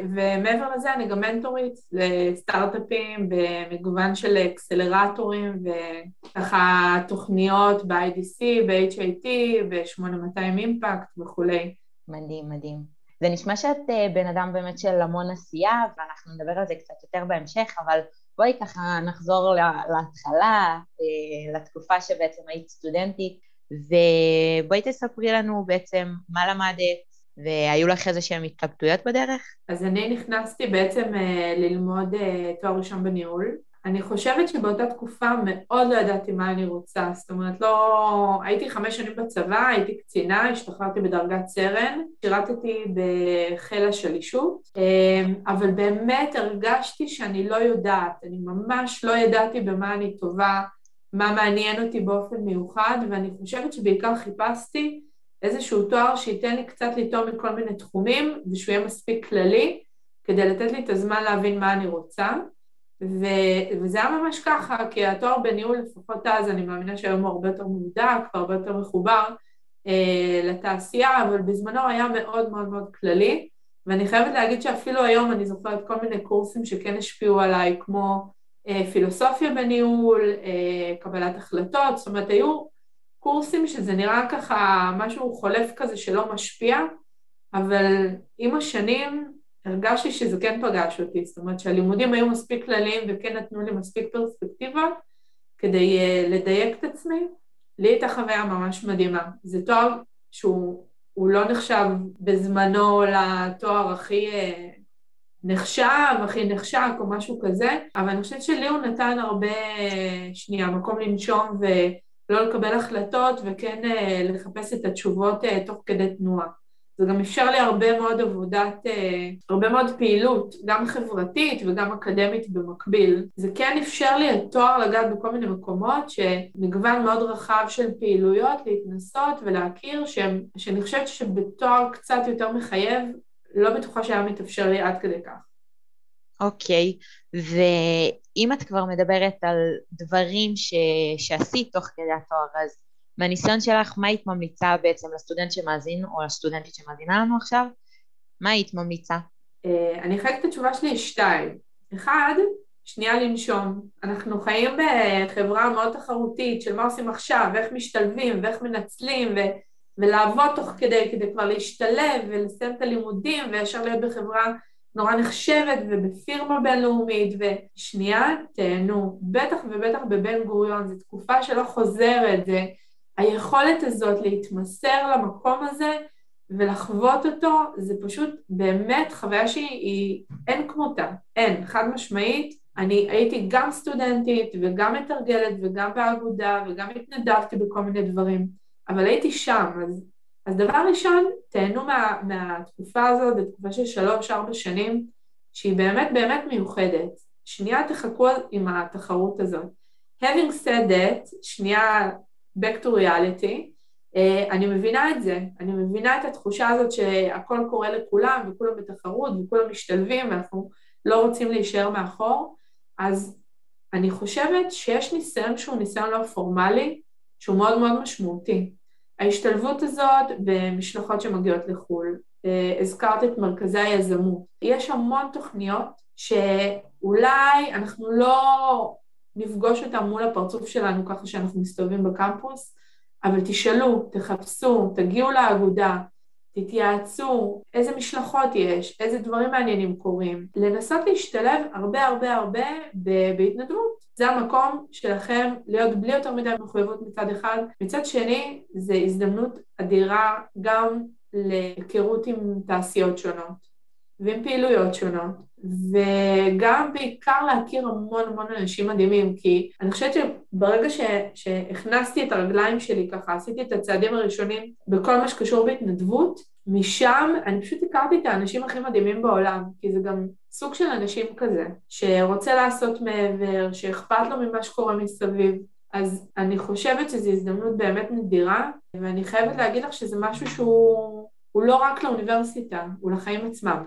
ומעבר לזה אני גם מנטורית לסטארט-אפים במגוון של אקסלרטורים וככה תוכניות ב-IDC, ב-HIT, ב-8200 אימפקט וכולי. מדהים, מדהים. זה נשמע שאת אה, בן אדם באמת של המון עשייה, ואנחנו נדבר על זה קצת יותר בהמשך, אבל בואי ככה נחזור להתחלה, אה, לתקופה שבעצם היית סטודנטית, ובואי תספרי לנו בעצם מה למדת, והיו לך איזה שהן התלבטויות בדרך? אז אני נכנסתי בעצם אה, ללמוד תואר ראשון בניהול, אני חושבת שבאותה תקופה מאוד לא ידעתי מה אני רוצה, זאת אומרת לא... הייתי חמש שנים בצבא, הייתי קצינה, השתחררתי בדרגת סרן, שירתתי בחיל השלישות, אמ, אבל באמת הרגשתי שאני לא יודעת, אני ממש לא ידעתי במה אני טובה, מה מעניין אותי באופן מיוחד, ואני חושבת שבעיקר חיפשתי איזשהו תואר שייתן לי קצת לטעום מכל מיני תחומים, ושהוא יהיה מספיק כללי, כדי לתת לי את הזמן להבין מה אני רוצה. ו, וזה היה ממש ככה, כי התואר בניהול, לפחות אז, אני מאמינה שהיום הוא הרבה יותר מודק והרבה יותר מחובר אה, לתעשייה, אבל בזמנו היה מאוד מאוד מאוד כללי, ואני חייבת להגיד שאפילו היום אני זוכרת כל מיני קורסים שכן השפיעו עליי, כמו אה, פילוסופיה בניהול, אה, קבלת החלטות, זאת אומרת, היו קורסים שזה נראה ככה משהו חולף כזה שלא משפיע, אבל עם השנים הרגשתי שזה כן פגש אותי, זאת אומרת שהלימודים היו מספיק כלליים וכן נתנו לי מספיק פרספקטיבה כדי uh, לדייק את עצמי. לי הייתה חוויה ממש מדהימה. זה תואר שהוא לא נחשב בזמנו לתואר הכי uh, נחשב, הכי נחשק או משהו כזה, אבל אני חושבת שלי הוא נתן הרבה, uh, שנייה, מקום לנשום ולא לקבל החלטות וכן uh, לחפש את התשובות uh, תוך כדי תנועה. זה גם אפשר לי הרבה מאוד עבודת, אה, הרבה מאוד פעילות, גם חברתית וגם אקדמית במקביל. זה כן אפשר לי התואר לגעת בכל מיני מקומות, שמגוון מאוד רחב של פעילויות, להתנסות ולהכיר, שהם, שאני חושבת שבתואר קצת יותר מחייב, לא בטוחה שהיה מתאפשר לי עד כדי כך. אוקיי, okay. ואם את כבר מדברת על דברים ש... שעשית תוך כדי התואר, אז מהניסיון שלך, מה היית ממליצה בעצם לסטודנט שמאזין, או לסטודנטית שמאזינה לנו עכשיו? מה היית ממליצה? אה, אני אחלק את התשובה שלי לשתיים. אחד, שנייה לנשום. אנחנו חיים בחברה מאוד תחרותית של מה עושים עכשיו, ואיך משתלבים, ואיך מנצלים, ו... ולעבוד תוך כדי, כדי כבר להשתלב ולסיים את הלימודים, וישר להיות בחברה נורא נחשבת ובפירמה בינלאומית, ושנייה, תהנו. בטח ובטח בבן גוריון, זו תקופה שלא חוזרת, זה היכולת הזאת להתמסר למקום הזה ולחוות אותו, זה פשוט באמת חוויה שהיא, אין כמותה, אין, חד משמעית. אני הייתי גם סטודנטית וגם מתרגלת וגם באגודה וגם התנדבתי בכל מיני דברים, אבל הייתי שם, אז, אז דבר ראשון, תהנו מה, מהתקופה הזאת, זו תקופה של שלוש-ארבע שנים, שהיא באמת באמת מיוחדת. שנייה תחכו עם התחרות הזאת. Having said that, שנייה back to reality, uh, אני מבינה את זה, אני מבינה את התחושה הזאת שהכל קורה לכולם וכולם בתחרות וכולם משתלבים ואנחנו לא רוצים להישאר מאחור, אז אני חושבת שיש ניסיון שהוא ניסיון לא פורמלי, שהוא מאוד מאוד משמעותי. ההשתלבות הזאת במשלחות שמגיעות לחו"ל, uh, הזכרת את מרכזי היזמות, יש המון תוכניות שאולי אנחנו לא נפגוש אותם מול הפרצוף שלנו ככה שאנחנו מסתובבים בקמפוס, אבל תשאלו, תחפשו, תגיעו לאגודה, תתייעצו, איזה משלחות יש, איזה דברים מעניינים קורים, לנסות להשתלב הרבה הרבה הרבה בהתנדבות. זה המקום שלכם להיות בלי יותר מדי מחויבות מצד אחד. מצד שני, זו הזדמנות אדירה גם להיכרות עם תעשיות שונות. ועם פעילויות שונות, וגם בעיקר להכיר המון המון אנשים מדהימים, כי אני חושבת שברגע ש, שהכנסתי את הרגליים שלי ככה, עשיתי את הצעדים הראשונים בכל מה שקשור בהתנדבות, משם אני פשוט הכרתי את האנשים הכי מדהימים בעולם, כי זה גם סוג של אנשים כזה, שרוצה לעשות מעבר, שאכפת לו ממה שקורה מסביב. אז אני חושבת שזו הזדמנות באמת נדירה, ואני חייבת להגיד לך שזה משהו שהוא לא רק לאוניברסיטה, הוא לחיים עצמם.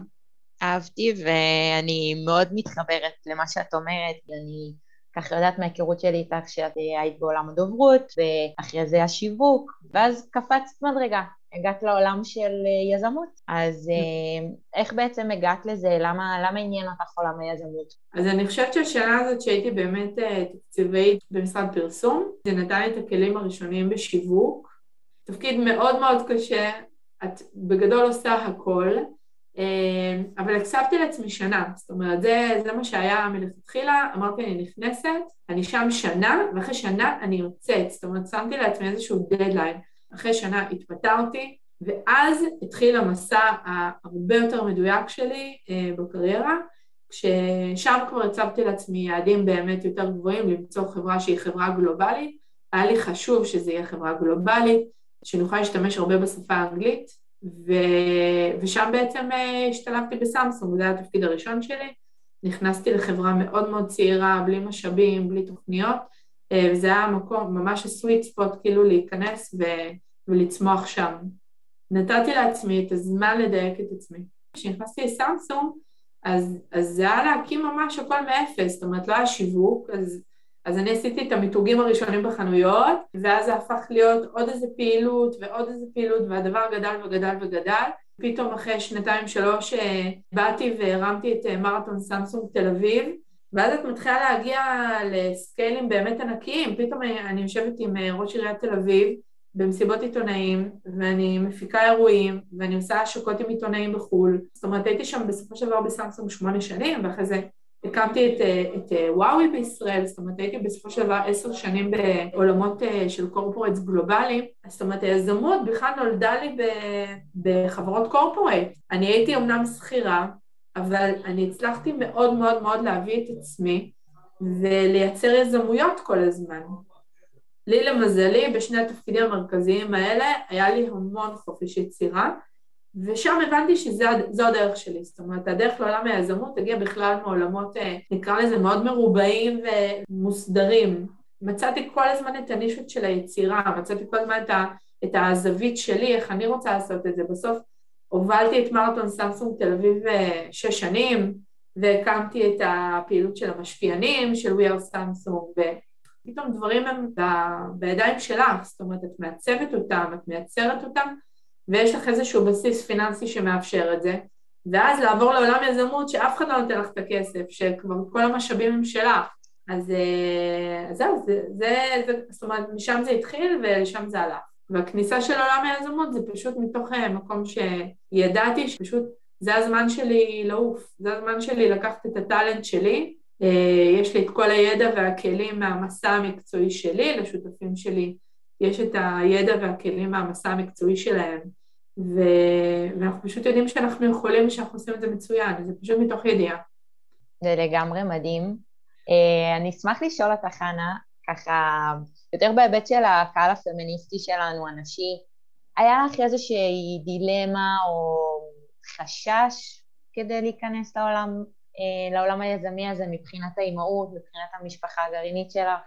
אהבתי, ואני מאוד מתחברת למה שאת אומרת, אני ככה יודעת מההיכרות שלי איתך שאת היית בעולם הדוברות, ואחרי זה השיווק, ואז קפצת מדרגה, הגעת לעולם של יזמות. אז אה, איך בעצם הגעת לזה? למה, למה עניין אותך עולם היזמות? אז אני חושבת שהשנה הזאת שהייתי באמת אה, תקציבית במשרד פרסום, זה נתן לי את הכלים הראשונים בשיווק. תפקיד מאוד מאוד קשה, את בגדול עושה הכל, אה, אבל הקצבתי לעצמי שנה, זאת אומרת, זה, זה מה שהיה מלכתחילה, אמרתי אני נכנסת, אני שם שנה, ואחרי שנה אני יוצאת, זאת אומרת, שמתי לעצמי איזשהו דדליין, אחרי שנה התפטרתי, ואז התחיל המסע ההרבה יותר מדויק שלי אה, בקריירה, כששם כבר הצבתי לעצמי יעדים באמת יותר גבוהים, למצוא חברה שהיא חברה גלובלית, היה לי חשוב שזה יהיה חברה גלובלית, שנוכל להשתמש הרבה בשפה האנגלית, ו... ושם בעצם אה, השתלבתי בסמסונג, זה היה התפקיד הראשון שלי. נכנסתי לחברה מאוד מאוד צעירה, בלי משאבים, בלי תוכניות, אה, וזה היה מקום, ממש הסוויט ספוט, כאילו להיכנס ו... ולצמוח שם. נתתי לעצמי את הזמן לדייק את עצמי. כשנכנסתי לסמסונג, אז, אז זה היה להקים ממש הכל מאפס, זאת אומרת, לא היה שיווק, אז אז אני עשיתי את המיתוגים הראשונים בחנויות, ואז זה הפך להיות עוד איזה פעילות ועוד איזה פעילות, והדבר גדל וגדל וגדל. פתאום אחרי שנתיים שלוש אה, באתי והרמתי את אה, מרתון סמסונג תל אביב, ואז את מתחילה להגיע לסקיילים באמת ענקיים. פתאום אני יושבת עם אה, ראש עיריית תל אביב במסיבות עיתונאים, ואני מפיקה אירועים, ואני עושה השקות עם עיתונאים בחו"ל. זאת אומרת, הייתי שם בסופו של דבר בסמסונג שמונה שנים, ואחרי זה הקמתי את, אה, את אה, וואוי בישראל, זאת אומרת הייתי בסופו של דבר עשר שנים בעולמות אה, של קורפורטס גלובליים, זאת אומרת היזמות בכלל נולדה לי בחברות קורפורט. אני הייתי אמנם שכירה, אבל אני הצלחתי מאוד מאוד מאוד להביא את עצמי ולייצר יזמויות כל הזמן. לי למזלי, בשני התפקידים המרכזיים האלה, היה לי המון חופש יצירה, ושם הבנתי שזו הדרך שלי, זאת אומרת, הדרך לעולם היזמות תגיע בכלל מעולמות, אה, נקרא לזה, מאוד מרובעים ומוסדרים. מצאתי כל הזמן את הנישות של היצירה, מצאתי כל הזמן את, ה, את הזווית שלי, איך אני רוצה לעשות את זה. בסוף הובלתי את מרתון סמסונג תל אביב אה, שש שנים, והקמתי את הפעילות של המשפיענים, של We are Samsung, ופתאום דברים הם בידיים שלך, זאת אומרת, את מעצבת אותם, את מייצרת אותם, ויש לך איזשהו בסיס פיננסי שמאפשר את זה, ואז לעבור לעולם יזמות שאף אחד לא נותן לך את הכסף, שכבר כל המשאבים הם שלך. אז, אה, זהו, זה, זה, זה, זאת אומרת, משם זה התחיל ולשם זה הלך. והכניסה של עולם היזמות זה פשוט מתוך אה, מקום שידעתי שפשוט זה הזמן שלי לעוף, זה הזמן שלי לקחת את הטאלנט שלי, אה, יש לי את כל הידע והכלים מהמסע המקצועי שלי, לשותפים שלי יש את הידע והכלים מהמסע המקצועי שלהם, ו... ואנחנו פשוט יודעים שאנחנו יכולים, שאנחנו עושים את זה מצוין, זה פשוט מתוך ידיעה. זה לגמרי מדהים. אה, אני אשמח לשאול אותך, חנה, ככה, יותר בהיבט של הקהל הפמיניסטי שלנו, הנשי, היה לך איזושהי דילמה או חשש כדי להיכנס לעולם, אה, לעולם היזמי הזה מבחינת האימהות, מבחינת המשפחה הגרעינית שלך?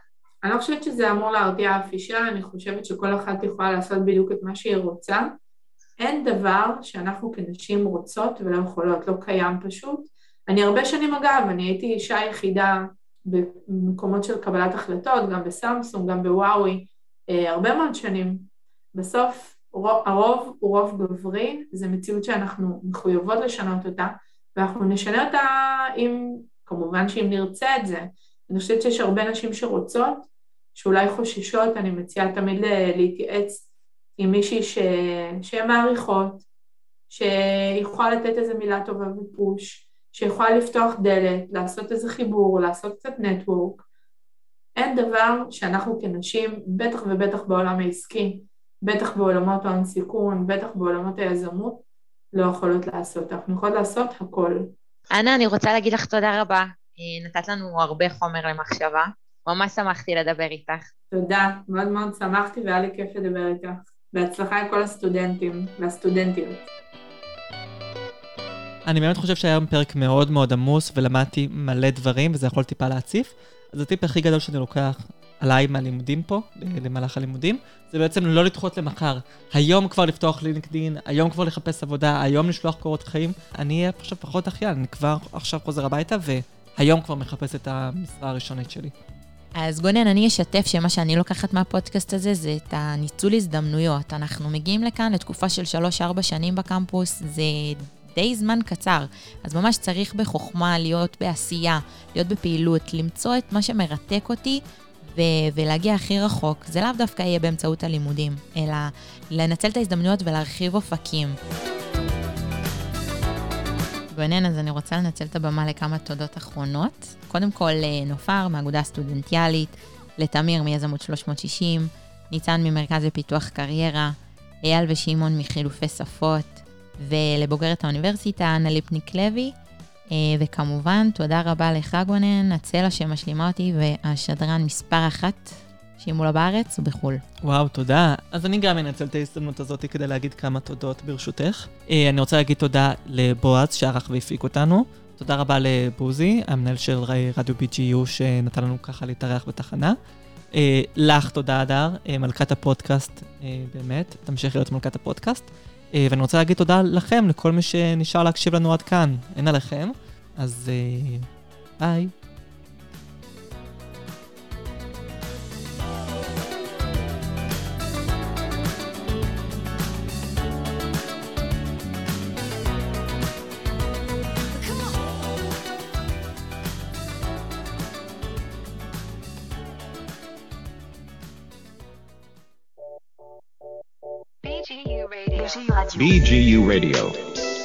אני לא חושבת שזה אמור להרתיע אף אישה, אני חושבת שכל אחת יכולה לעשות בדיוק את מה שהיא רוצה. אין דבר שאנחנו כנשים רוצות ולא יכולות, לא קיים פשוט. אני הרבה שנים אגב, אני הייתי אישה יחידה במקומות של קבלת החלטות, גם בסמסונג, גם בוואוי, אה, הרבה מאוד שנים. בסוף הרוב הוא רוב גברי, זו מציאות שאנחנו מחויבות לשנות אותה, ואנחנו נשנה אותה אם, כמובן שאם נרצה את זה. אני חושבת שיש הרבה נשים שרוצות, שאולי חוששות, אני מציעה תמיד להתייעץ עם מישהי ש... שהן מעריכות, שיכולה לתת איזה מילה טובה ופוש, שיכולה לפתוח דלת, לעשות איזה חיבור, לעשות קצת נטוורק. אין דבר שאנחנו כנשים, בטח ובטח בעולם העסקי, בטח בעולמות ההון סיכון, בטח בעולמות היזמות, לא יכולות לעשות. אנחנו יכולות לעשות הכל. אנה, אני רוצה להגיד לך תודה רבה. אה, נתת לנו הרבה חומר למחשבה. ממש שמחתי לדבר איתך. תודה, מאוד מאוד שמחתי והיה לי כיף לדבר איתך. בהצלחה עם כל הסטודנטים והסטודנטיות. אני באמת חושב שהיה היום פרק מאוד מאוד עמוס ולמדתי מלא דברים וזה יכול טיפה להציף. אז הטיפ הכי גדול שאני לוקח עליי מהלימודים פה, למהלך הלימודים, זה בעצם לא לדחות למחר. היום כבר לפתוח לינקדין, היום כבר לחפש עבודה, היום לשלוח קורות חיים. אני אהיה עכשיו פחות אחיין, אני כבר עכשיו חוזר הביתה והיום כבר מחפש את המשרה הראשונית שלי. אז גונן, אני אשתף שמה שאני לוקחת מהפודקאסט הזה זה את הניצול הזדמנויות. אנחנו מגיעים לכאן לתקופה של 3-4 שנים בקמפוס, זה די זמן קצר, אז ממש צריך בחוכמה להיות בעשייה, להיות בפעילות, למצוא את מה שמרתק אותי, ו- ולהגיע הכי רחוק, זה לאו דווקא יהיה באמצעות הלימודים, אלא לנצל את ההזדמנויות ולהרחיב אופקים. גונן, אז אני רוצה לנצל את הבמה לכמה תודות אחרונות. קודם כל, נופר מהאגודה הסטודנטיאלית, לתמיר מיזמות 360, ניצן ממרכז לפיתוח קריירה, אייל ושמעון מחילופי שפות, ולבוגרת האוניברסיטה, אנה ליפניק לוי. אה, וכמובן, תודה רבה לך, גונן, הצלע שמשלימה אותי והשדרן מספר אחת שימולה בארץ ובחו"ל. וואו, תודה. אז אני גם אנצל את ההזדמנות הזאת כדי להגיד כמה תודות ברשותך. אה, אני רוצה להגיד תודה לבועז שערך והפיק אותנו. תודה רבה לבוזי, המנהל של רדיו BGU, שנתן לנו ככה להתארח בתחנה. אה, לך תודה, הדר, אה, מלכת הפודקאסט, באמת, תמשיך להיות מלכת הפודקאסט. ואני רוצה להגיד תודה לכם, לכל מי שנשאר להקשיב לנו עד כאן. אין עליכם, אז אה, ביי. BGU Radio.